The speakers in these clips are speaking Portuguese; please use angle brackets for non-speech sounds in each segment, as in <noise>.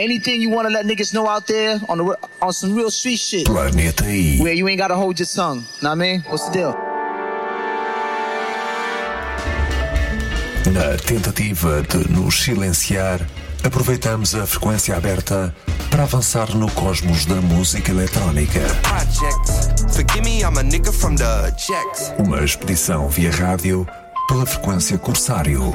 Anything you want to let niggas know out there on the on some real street shit. Planeta I. Where you ain't gotta hold your tongue. Know what I mean? What's the deal? Na tentativa de nos silenciar, aproveitamos a frequência aberta para avançar no cosmos da música eletrónica. Uma expedição via rádio pela frequência Corsário.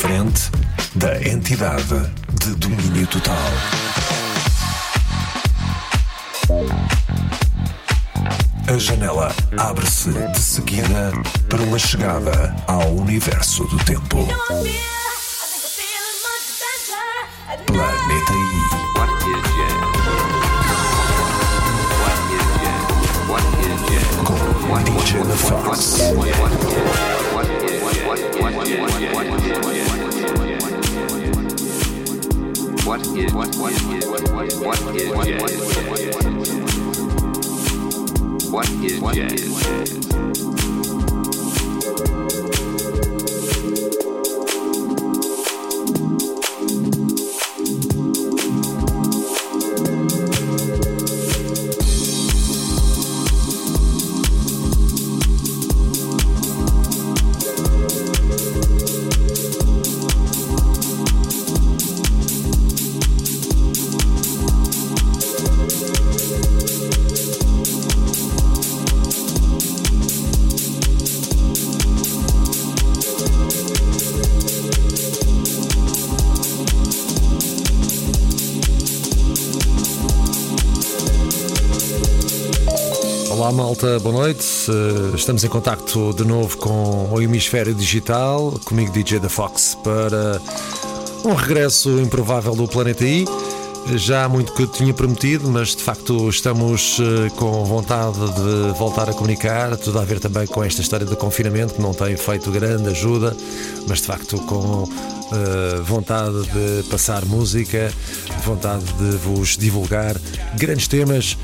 Indiferente da entidade de domínio total. A janela abre-se de seguida para uma chegada ao universo do tempo. Planeta I. Com DJ The Fox. What is what what is what what what is jazz? What is jazz? Malta, boa noite. Eh, Estamos em contacto de novo com o Hemisfério Digital, comigo DJ da Fox, para um regresso improvável do Planeta I. Já há muito que eu tinha prometido, mas de facto estamos eh, com vontade de voltar a comunicar. Tudo a ver também com esta história do confinamento, que não tem feito grande ajuda, mas de facto com eh, vontade de passar música, vontade de vos divulgar grandes temas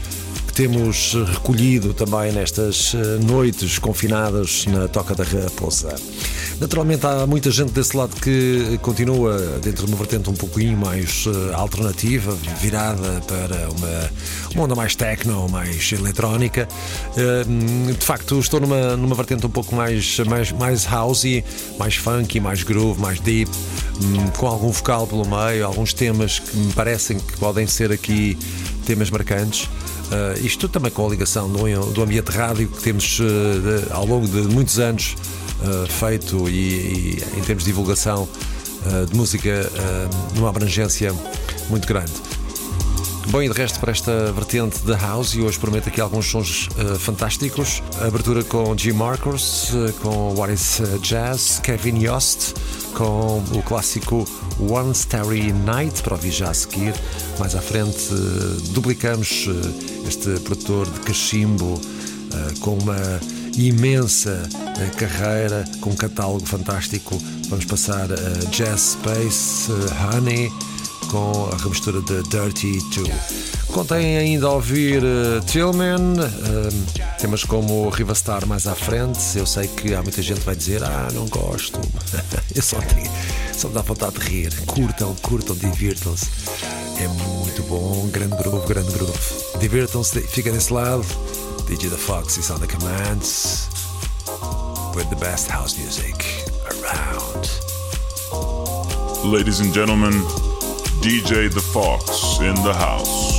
temos recolhido também nestas eh, noites confinadas na Toca da Raposa. Naturalmente há muita gente desse lado que continua dentro de uma vertente um pouquinho mais eh, alternativa, virada para uma, uma onda mais techno, mais eletrónica. Eh, De facto, estou numa, numa vertente um pouco mais, mais, mais housey, mais funky, mais groove, mais deep, hum, com algum vocal pelo meio, alguns temas que me parecem que podem ser aqui temas marcantes. Uh, isto também com a ligação do, do ambiente rádio que temos uh, de, ao longo de muitos anos uh, feito e, e, em termos de divulgação de música numa abrangência muito grande. Bom, e de resto para esta vertente da house, e hoje prometo aqui alguns sons fantásticos. A abertura com Jim Marcos, com What is Jazz, Kevin Yost, com o clássico One Starry Night, para ouvir já a seguir. Mais à frente, duplicamos este produtor de cachimbo com uma imensa carreira, com um catálogo fantástico. Vamos passar a Jazz Space, Honey, com a remistura de Dirty 2. Contém ainda a ouvir uh, Tillman, uh, temas como Riva Star mais à frente. Eu sei que há muita gente que vai dizer: Ah, não gosto. <laughs> Eu só, tenho, só me dá vontade de rir. Curtam, curtam, divirtam-se. É muito bom. Um grande groove, grande groove. Divirtam-se, fiquem desse lado. DJ The Fox is on the commands with the best house music around. Ladies and gentlemen, DJ The Fox in the house.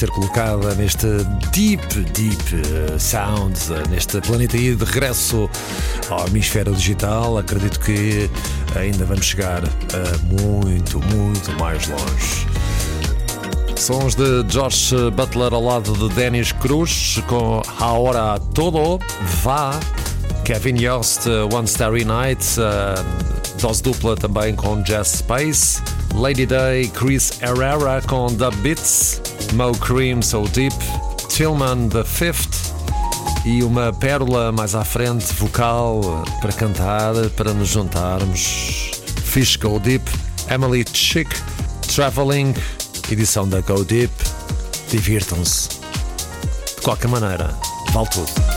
Ser colocada neste deep, deep uh, sound, uh, neste planeta aí de regresso ao hemisfério digital. Acredito que ainda vamos chegar a muito, muito mais longe. Sons de Josh Butler ao lado de Dennis Cruz com Ahora Todo Vá. Kevin Yost, One Starry Night, dose dupla também com Jazz Space. Lady Day, Chris Herrera com Dub Beats. Mo Cream, So Deep. Tillman, The Fifth. E uma pérola mais à frente, vocal, para cantar, para nos juntarmos. Fish Go Deep. Emily Chick, Traveling, edição da Go Deep. Divirtam-se. De qualquer maneira, vale tudo.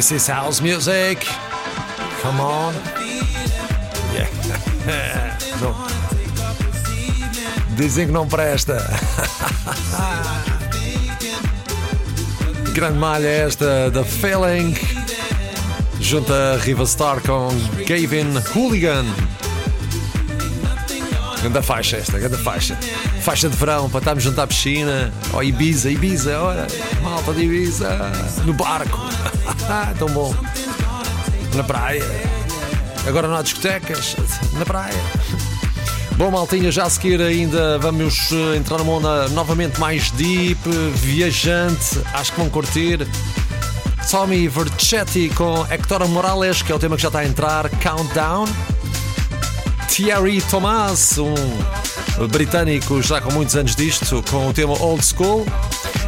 This is house music. Come on. Yeah. <laughs> Não. Dizem que não presta. Grande malha esta da Feeling. Junta Riva Star com Gavin Hooligan. Grande faixa esta, grande faixa. Faixa de verão para estarmos junto à piscina. Ó Ibiza, Ibiza, olha, malta de Ibiza. No barco. Tão bom. Na praia. Agora não há discotecas. Na praia. Bom, maltinha, já a seguir ainda vamos eh, entrar numa onda novamente mais deep, viajante. Acho que vão curtir. Tommy Vercetti com Hector Morales, que é o tema que já está a entrar. Countdown. Thierry Thomas, um britânico já com muitos anos disto, com o tema Old School.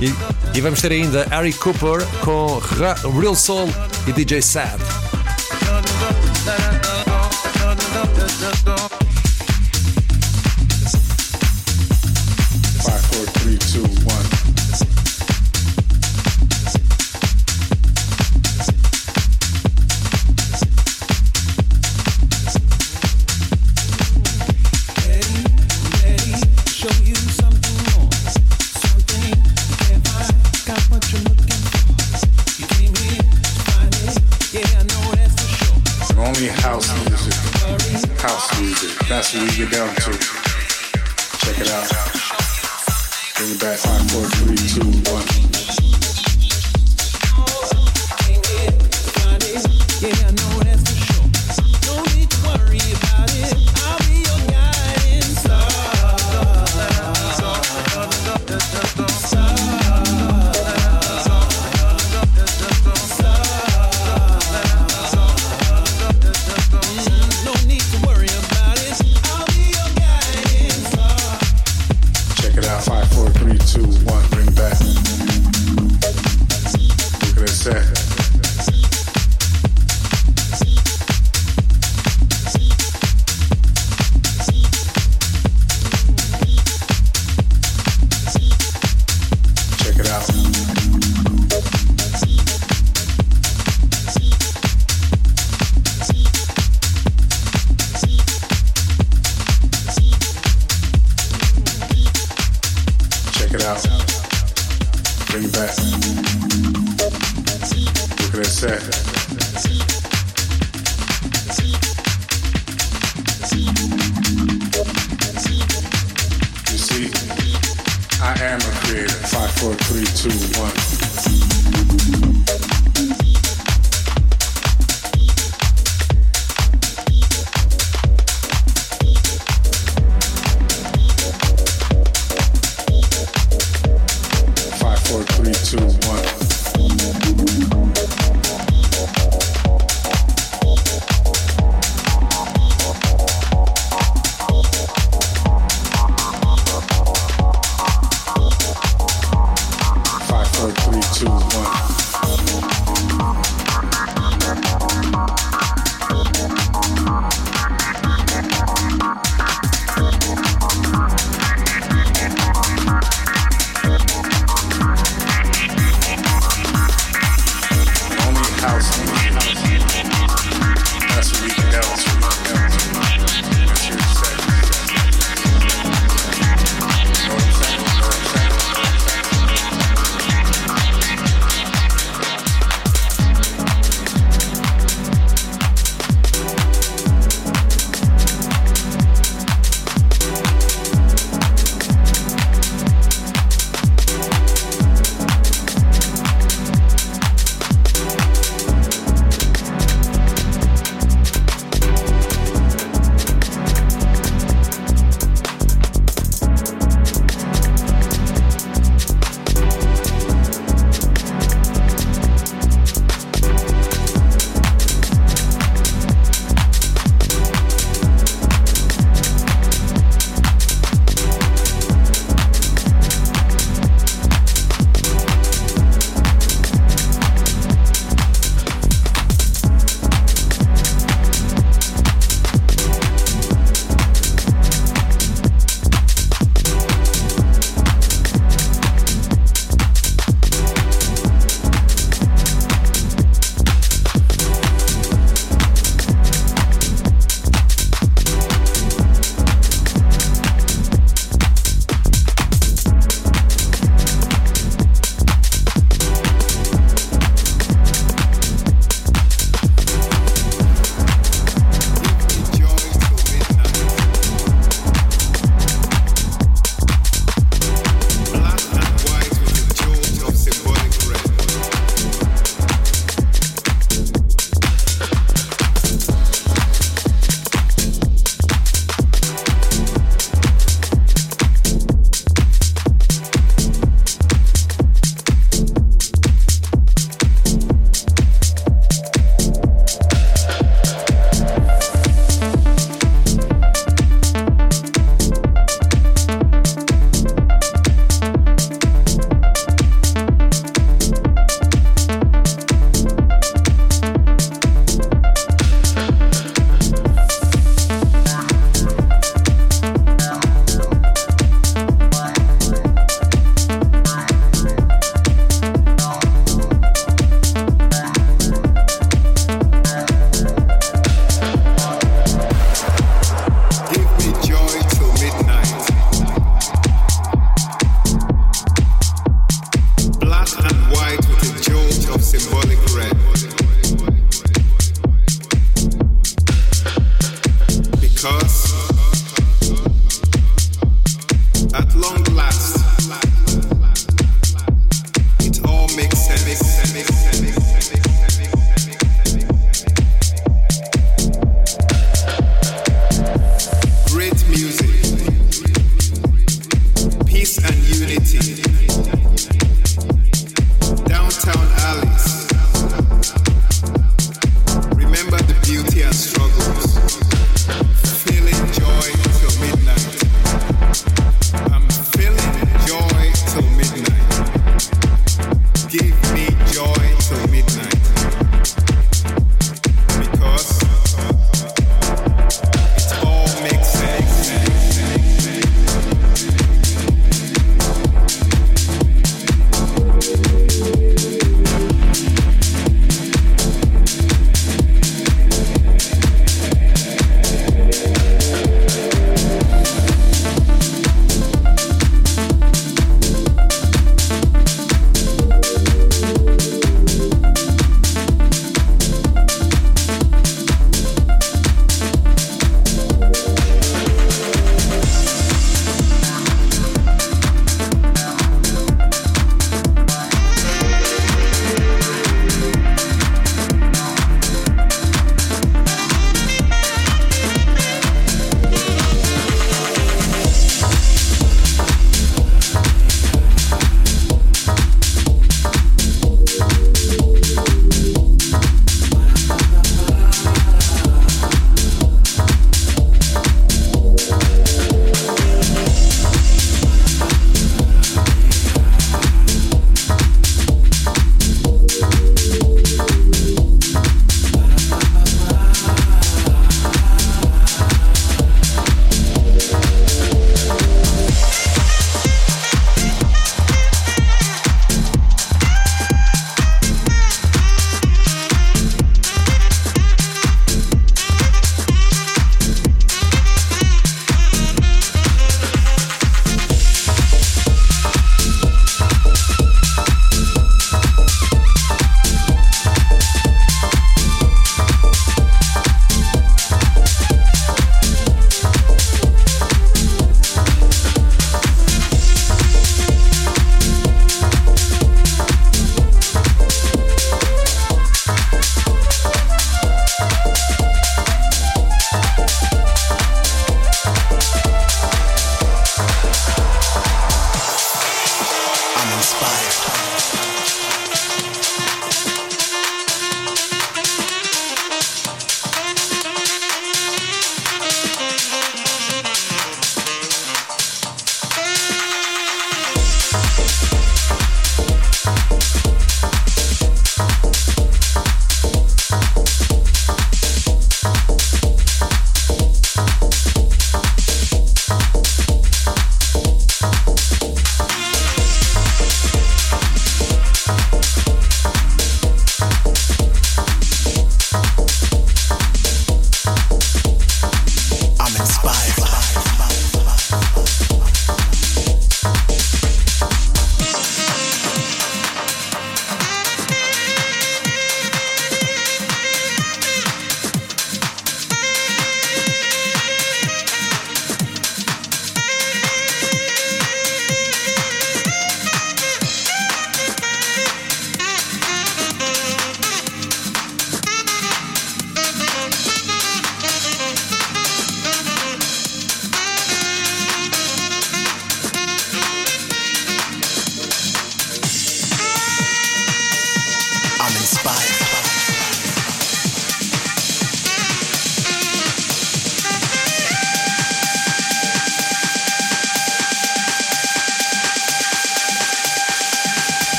E, e vamos ter ainda Harry Cooper com Real Soul e DJ Sad. House music. That's what we get down to. Check it out. Bring it back. Five, four, three, two, one. Yeah, I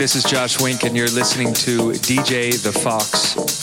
this is Josh Wink, and you're listening to DJ the Fox.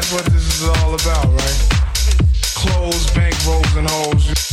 that's what this is all about, right? Clothes, bank rolls, and hoes.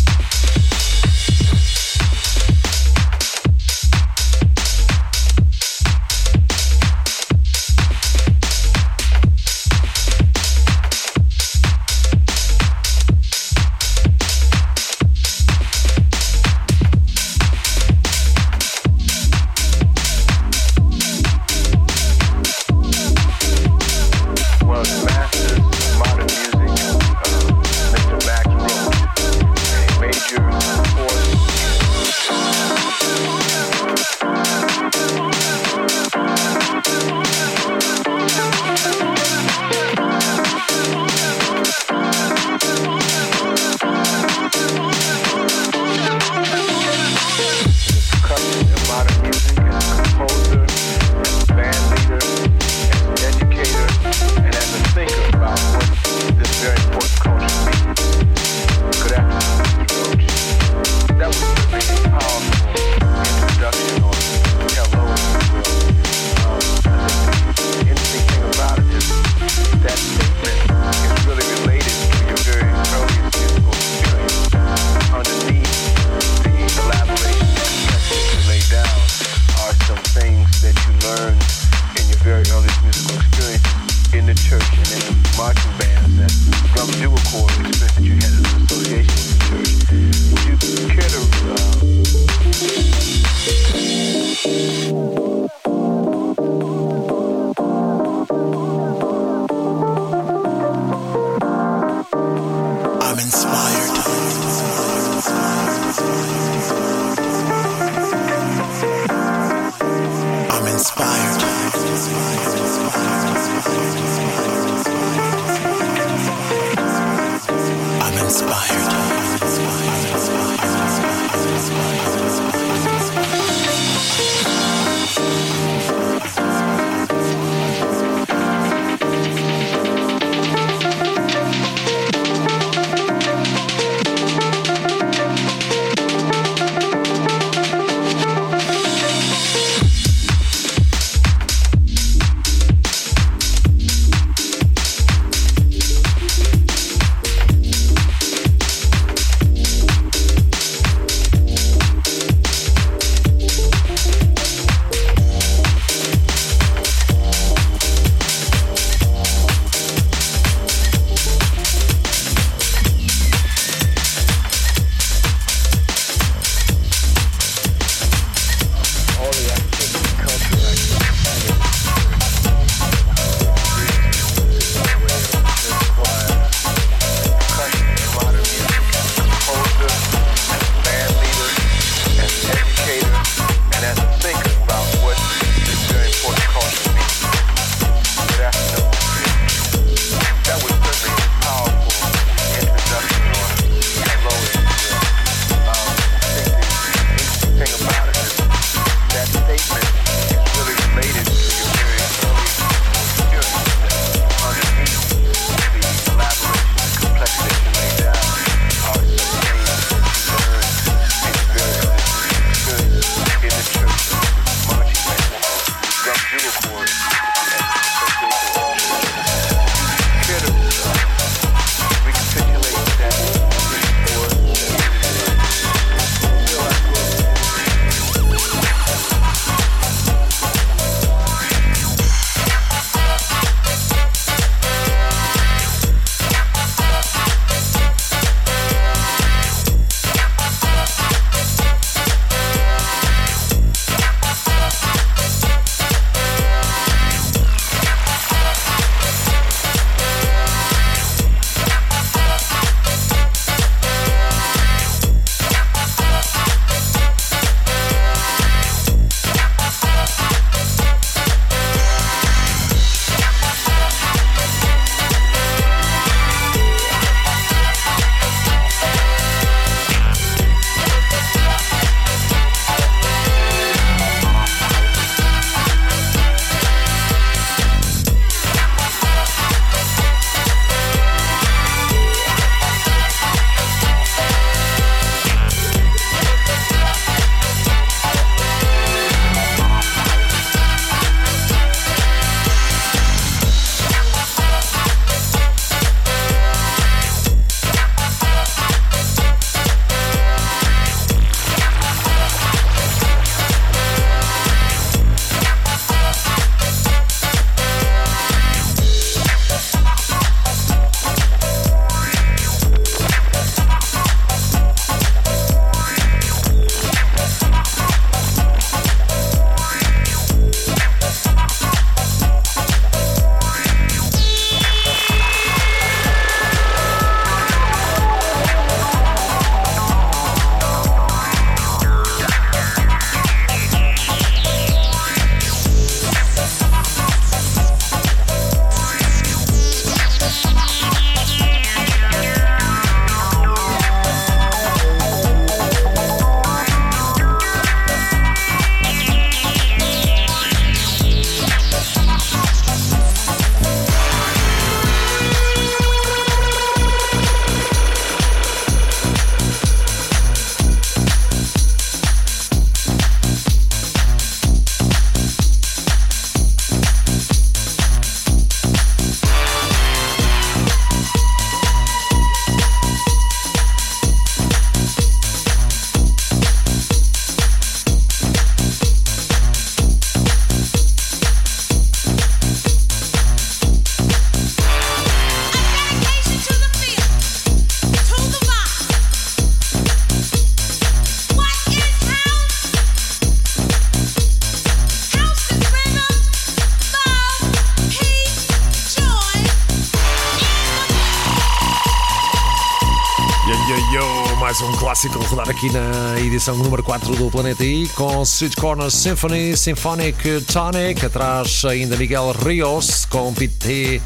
Aqui na edição número 4 do Planeta I com Street Corner Symphony, Symphonic Tonic, atrás ainda Miguel Rios com PT,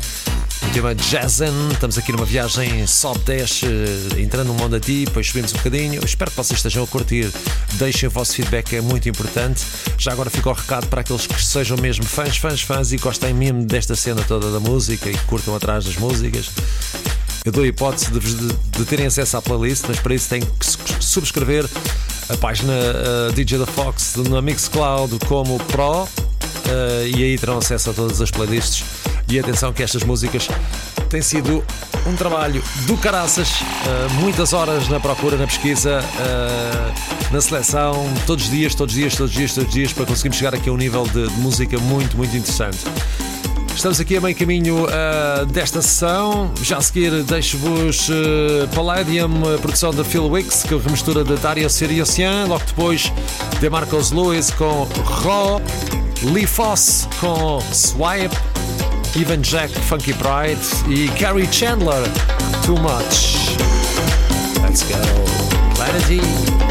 o tema Jazzin. Estamos aqui numa viagem só 10, eh, entrando no mundo a ti, depois subimos um bocadinho. Espero que vocês estejam a curtir. Deixem o vosso feedback, é muito importante. Já agora fica o recado para aqueles que sejam mesmo fãs, fãs, fãs e gostem mesmo desta cena toda da música e que curtam atrás das músicas. Eu dou a hipótese de, de, de terem acesso à playlist, mas para isso têm que su- subscrever a página uh, DJ da Fox na Mixcloud como Pro uh, e aí terão acesso a todas as playlists. E atenção que estas músicas têm sido um trabalho do caraças, uh, muitas horas na procura, na pesquisa, na seleção, todos os dias, todos os dias, todos os dias, todos os dias, para conseguirmos chegar aqui a um nível de, de música muito, muito interessante. Estamos aqui a meio caminho uh, desta sessão. Já a seguir, deixo-vos uh, Palladium, a produção da Phil Wicks, que é a remistura de Dario Siriosian. Logo depois, de Marcos Lewis com Raw, Lee Foss com Swipe, Ivan Jack, Funky Pride e Gary Chandler, Too Much. Let's go. Planet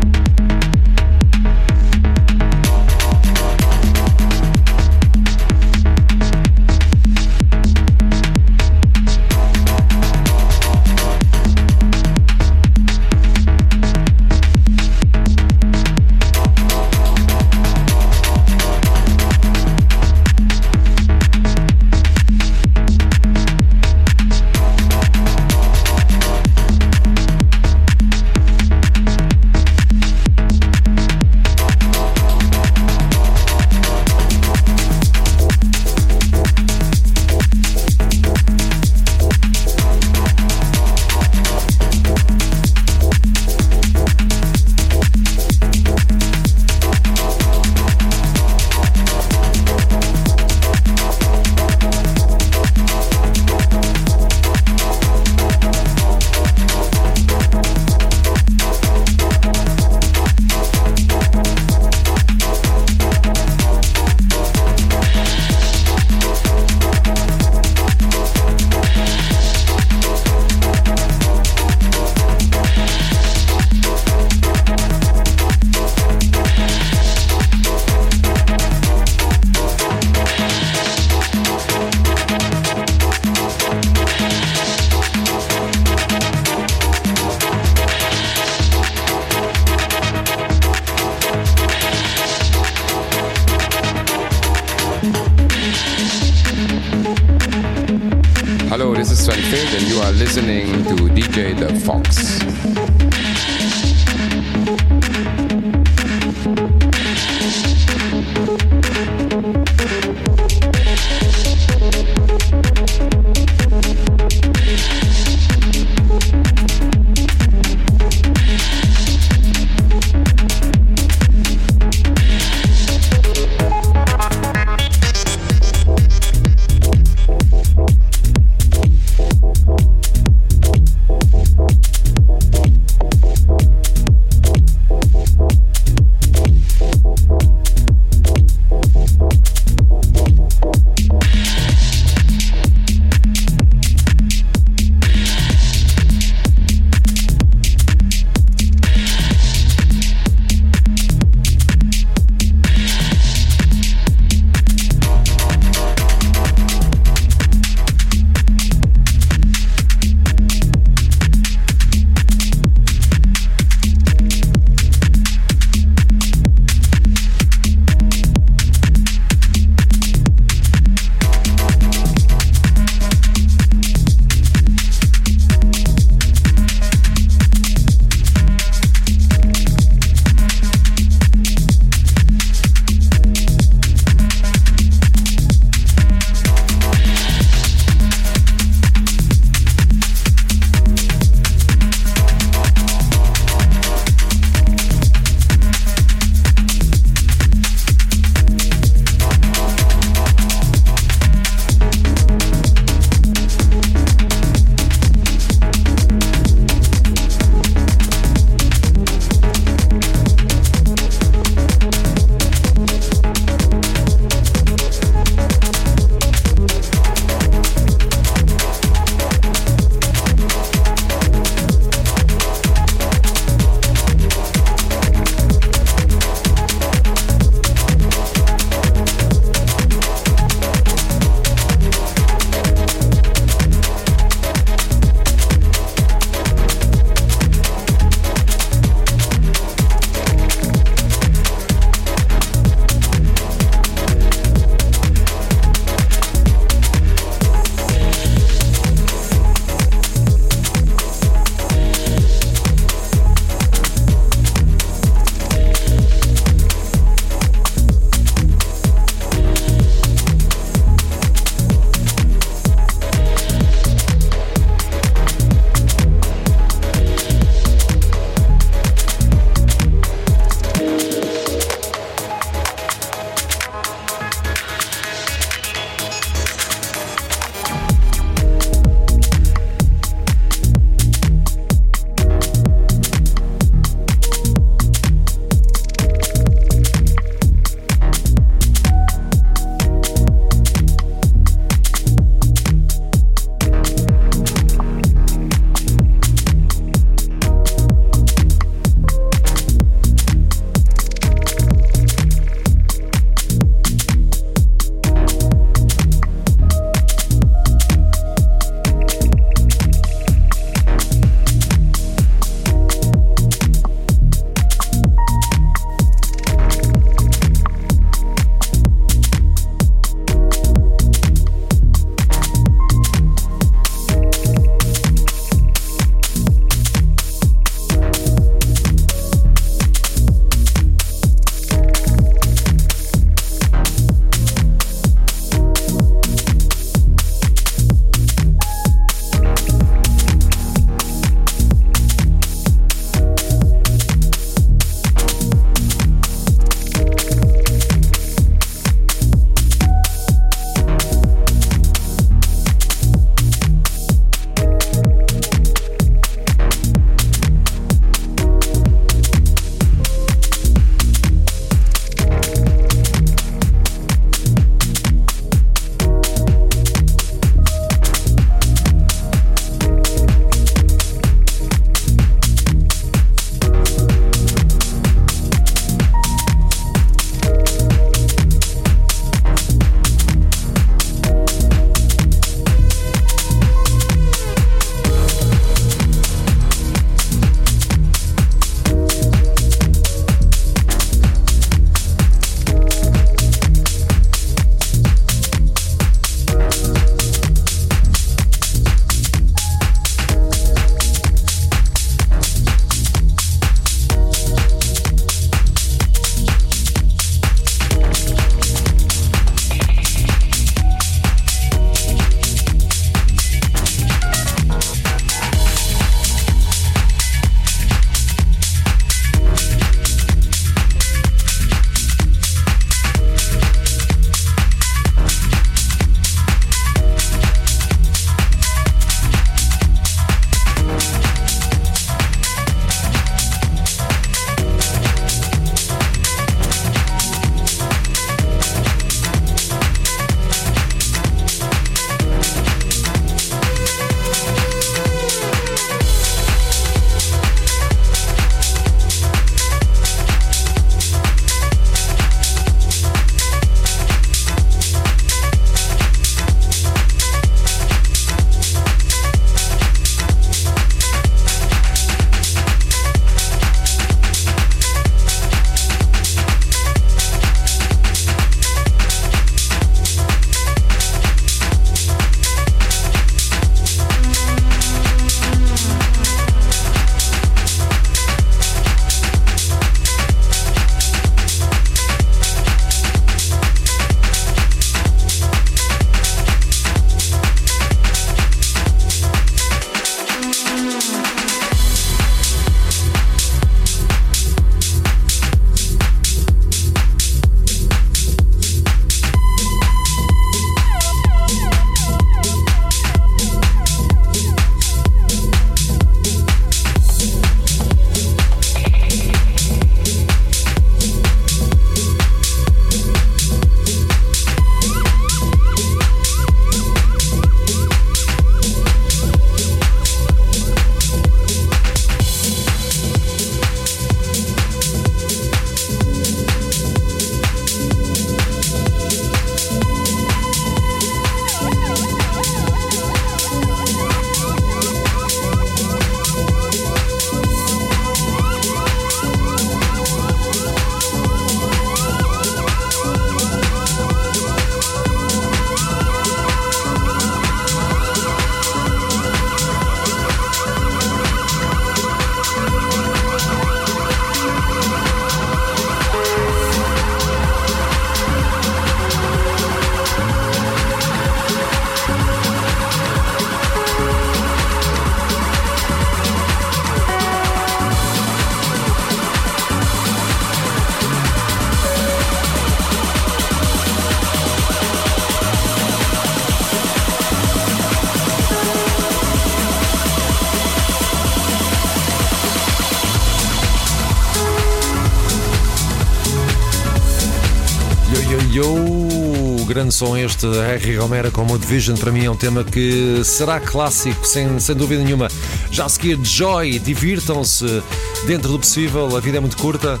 grande som este, Harry Romero com Mood Vision, para mim é um tema que será clássico, sem, sem dúvida nenhuma. Já a seguir, Joy, divirtam-se dentro do possível, a vida é muito curta,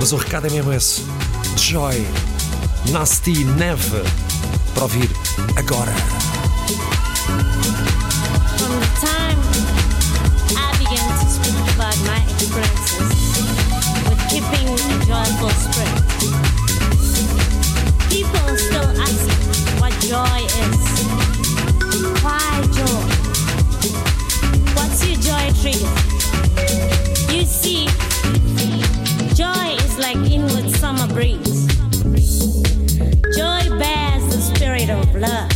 mas o recado é mesmo esse. Joy, Nasty Neve, para ouvir agora. From the time I began to speak about my with keeping a joyful spirit, joy is. Why joy? What's your joy? You see, joy is like inward summer breeze. Joy bears the spirit of love.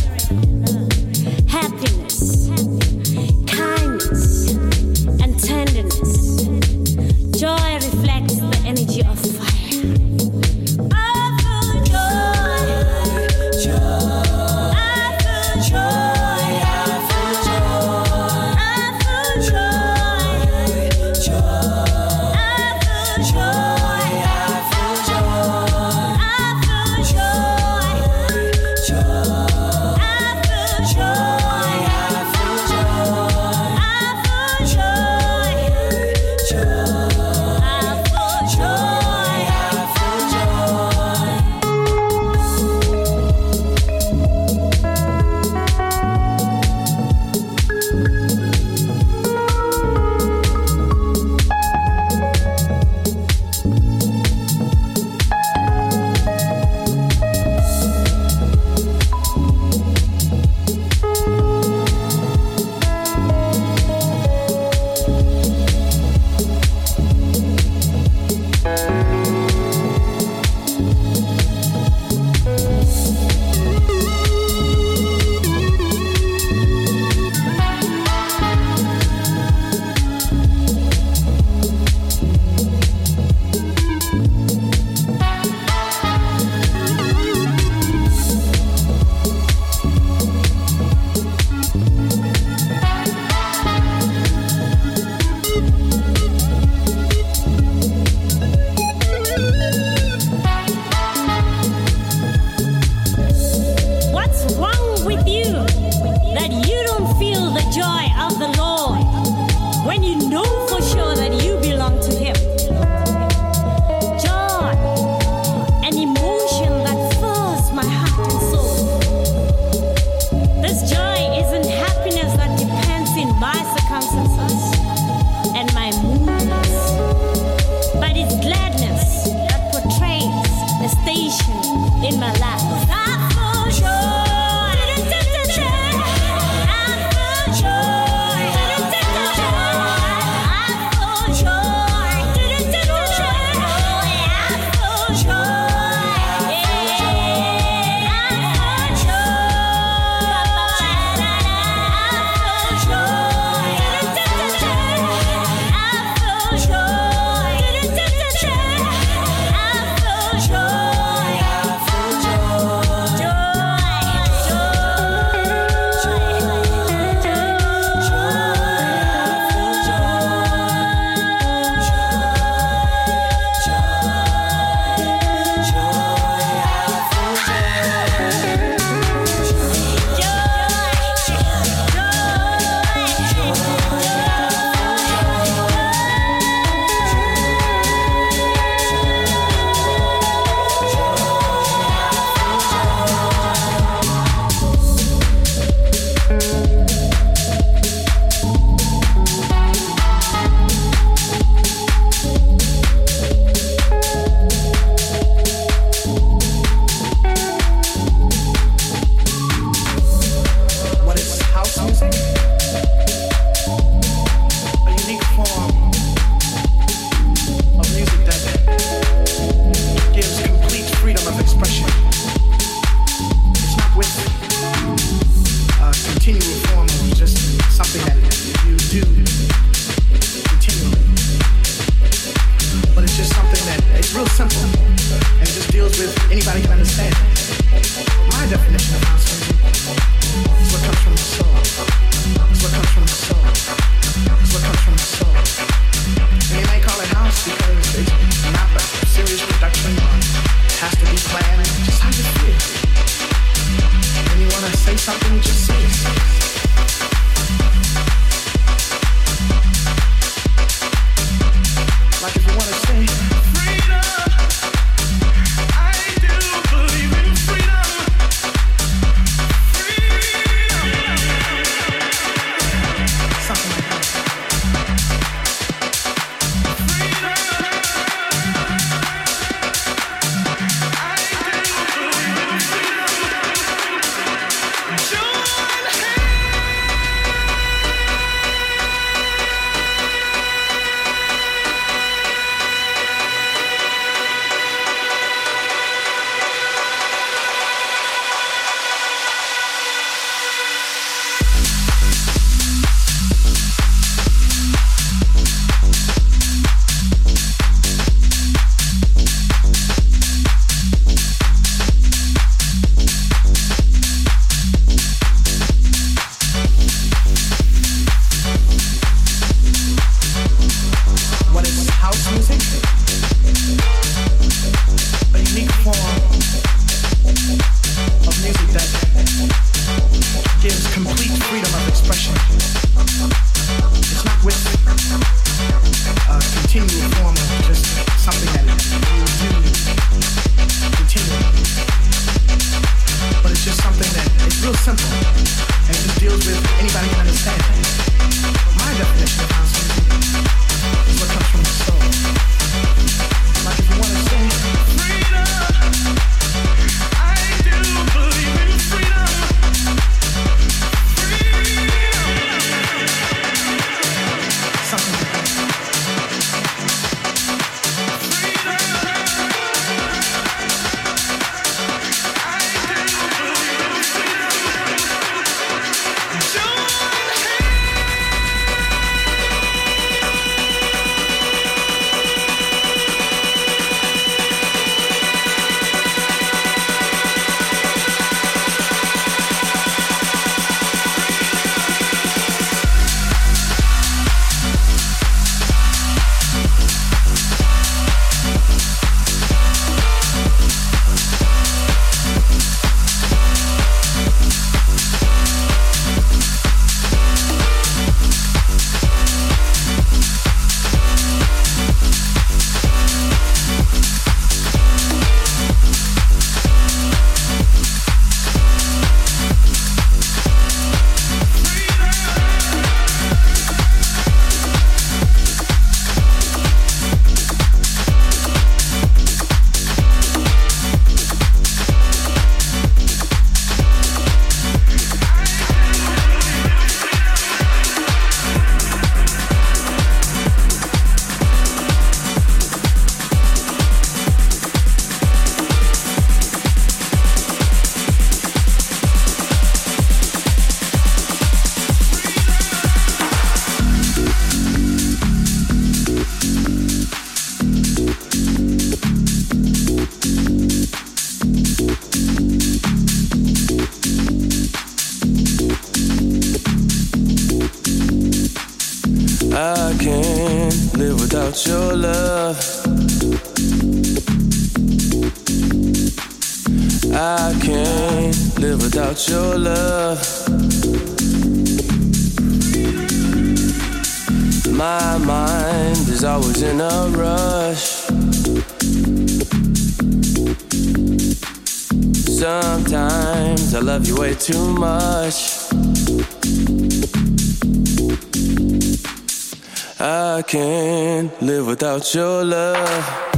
到酒了。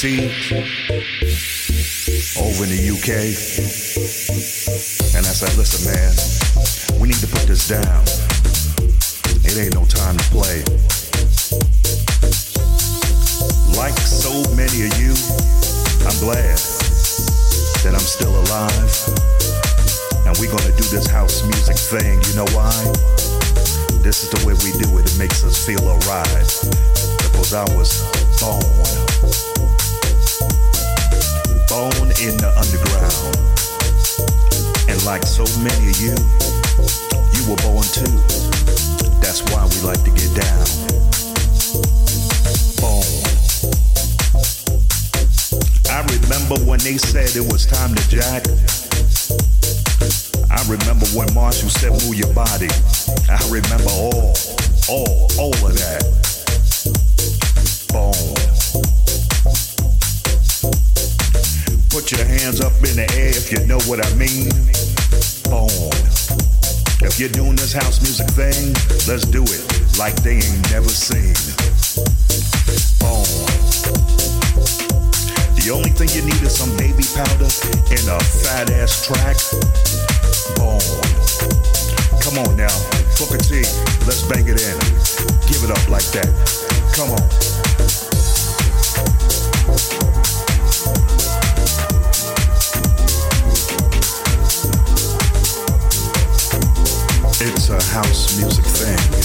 Over in the UK. And I said, listen, man, we need to put this down. It ain't no time to play. Like so many of you, I'm glad that I'm still alive. And we're gonna do this house music thing. You know why? This is the way we do it. It makes us feel alright. Because I was born. Born in the underground. And like so many of you, you were born too. That's why we like to get down. Born. I remember when they said it was time to jack. I remember when Marshall said move your body. I remember all, all, all of that. Born. Put your hands up in the air if you know what I mean. Born. If you're doing this house music thing, let's do it like they ain't never seen. Born. The only thing you need is some baby powder and a fat ass track. Born. Come on now, Booker T, let's bang it in. Give it up like that. Come on. House music thing.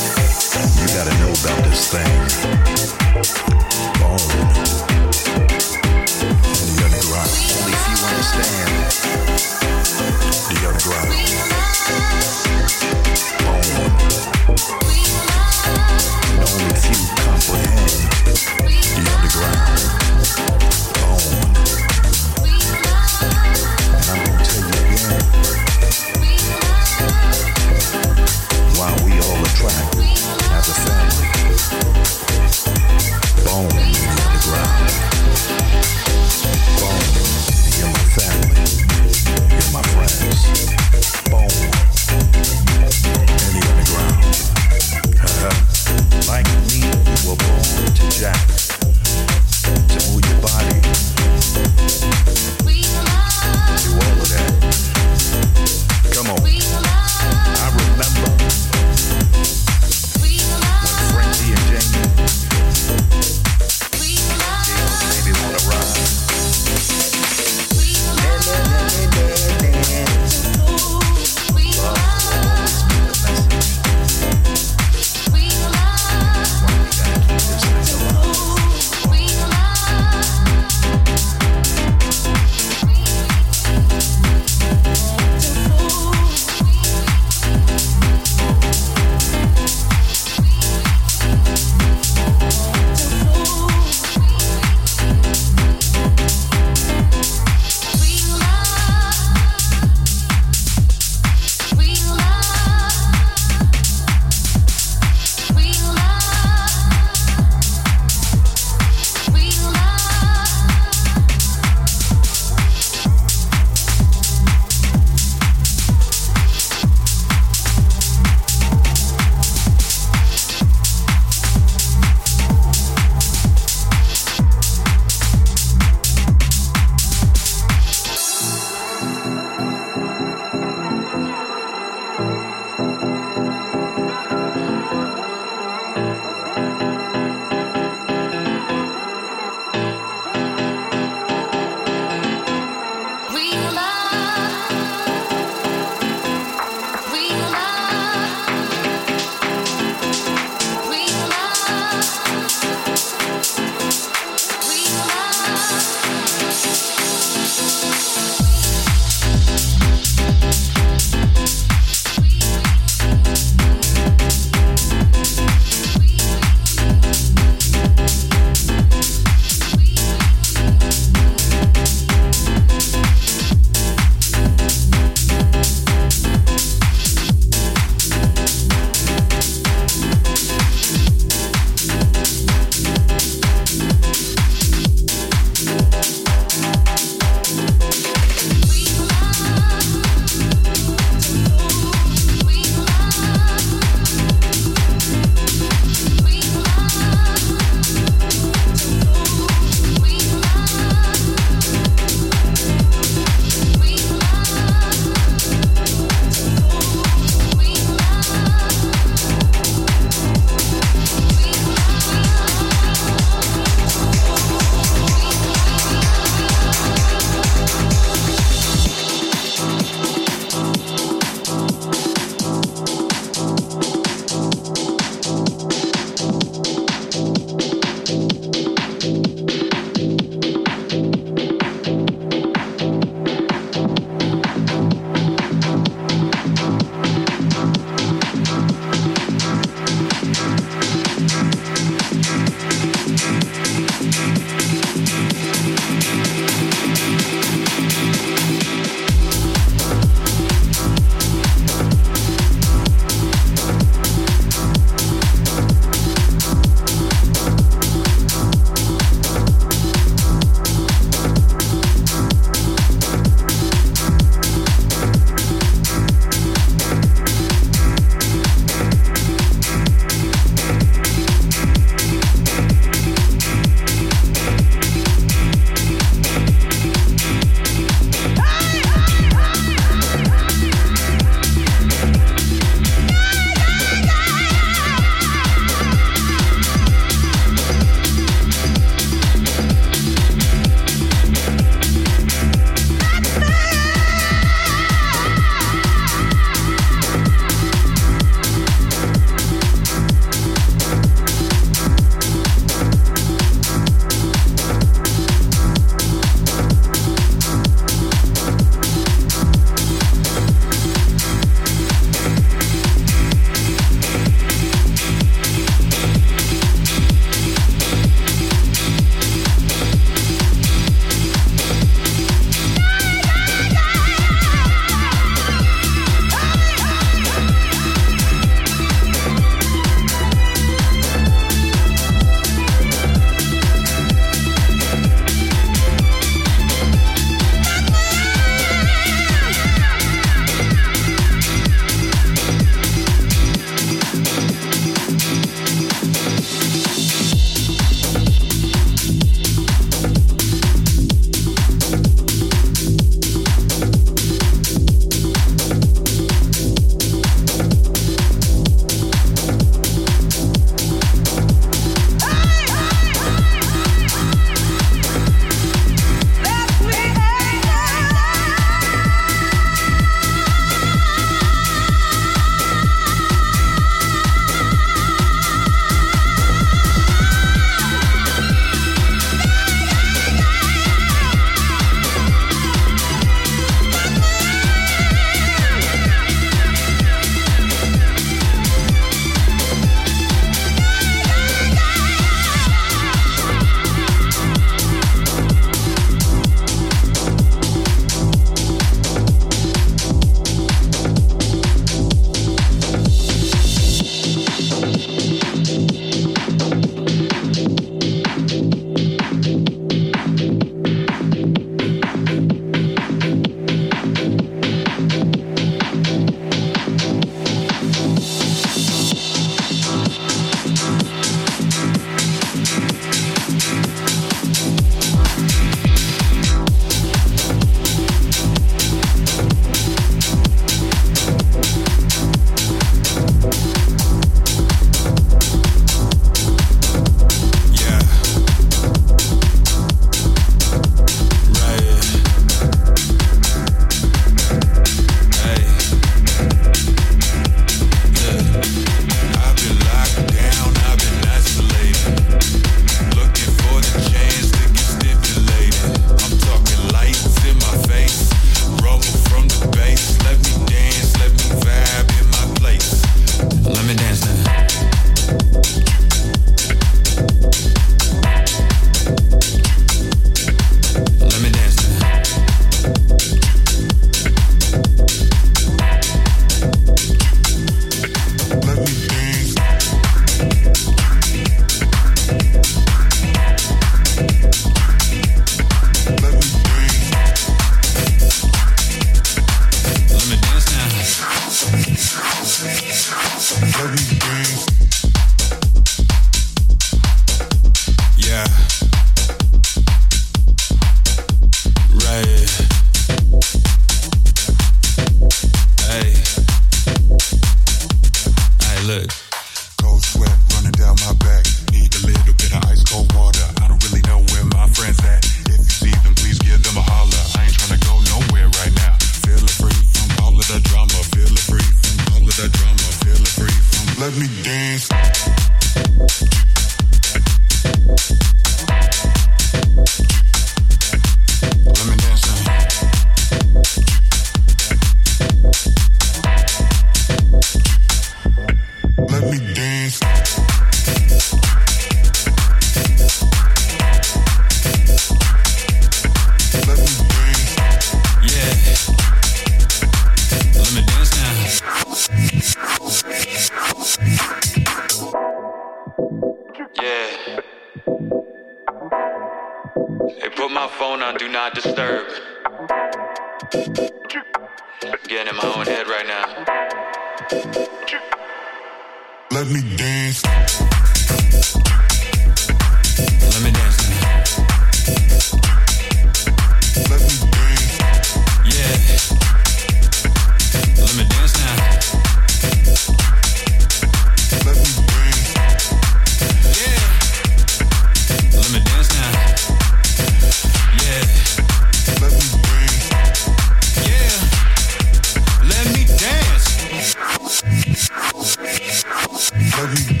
heavy.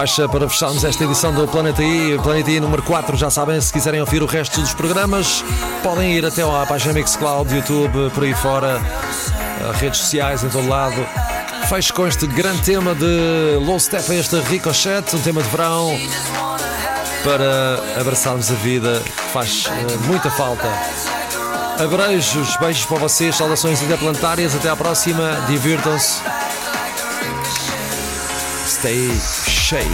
faixa para fecharmos esta edição do Planeta I. Planeta I número 4, já sabem, se quiserem ouvir o resto dos programas, podem ir até à página Mixcloud, YouTube, por aí fora, redes sociais, em todo lado. Fecho com este grande tema de Low Step, este Ricochet, um tema de verão para abraçarmos a vida, faz eh, muita falta. Abreijos, beijos para vocês, saudações interplanetárias, até à próxima, divirtam-se. Stay. Shake.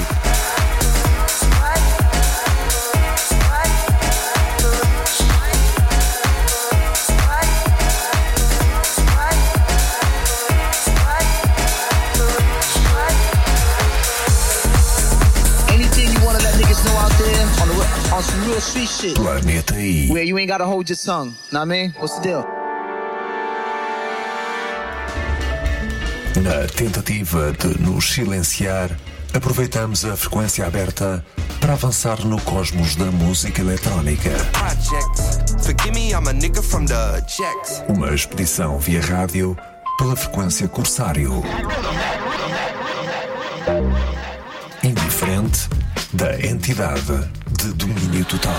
Where you ain't gotta hold your tongue. Know what I mean? What's the deal? Na tentativa de nos silenciar, aproveitamos a frequência aberta para avançar no cosmos da música eletrónica. Uma expedição via rádio pela frequência Corsário. Indiferente da entidade de domínio total.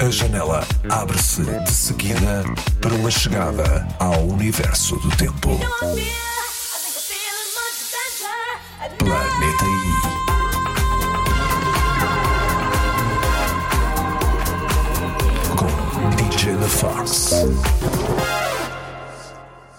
A janela abre-se de seguida para uma chegada ao universo do tempo. Planeta I. Com DJ The Fox.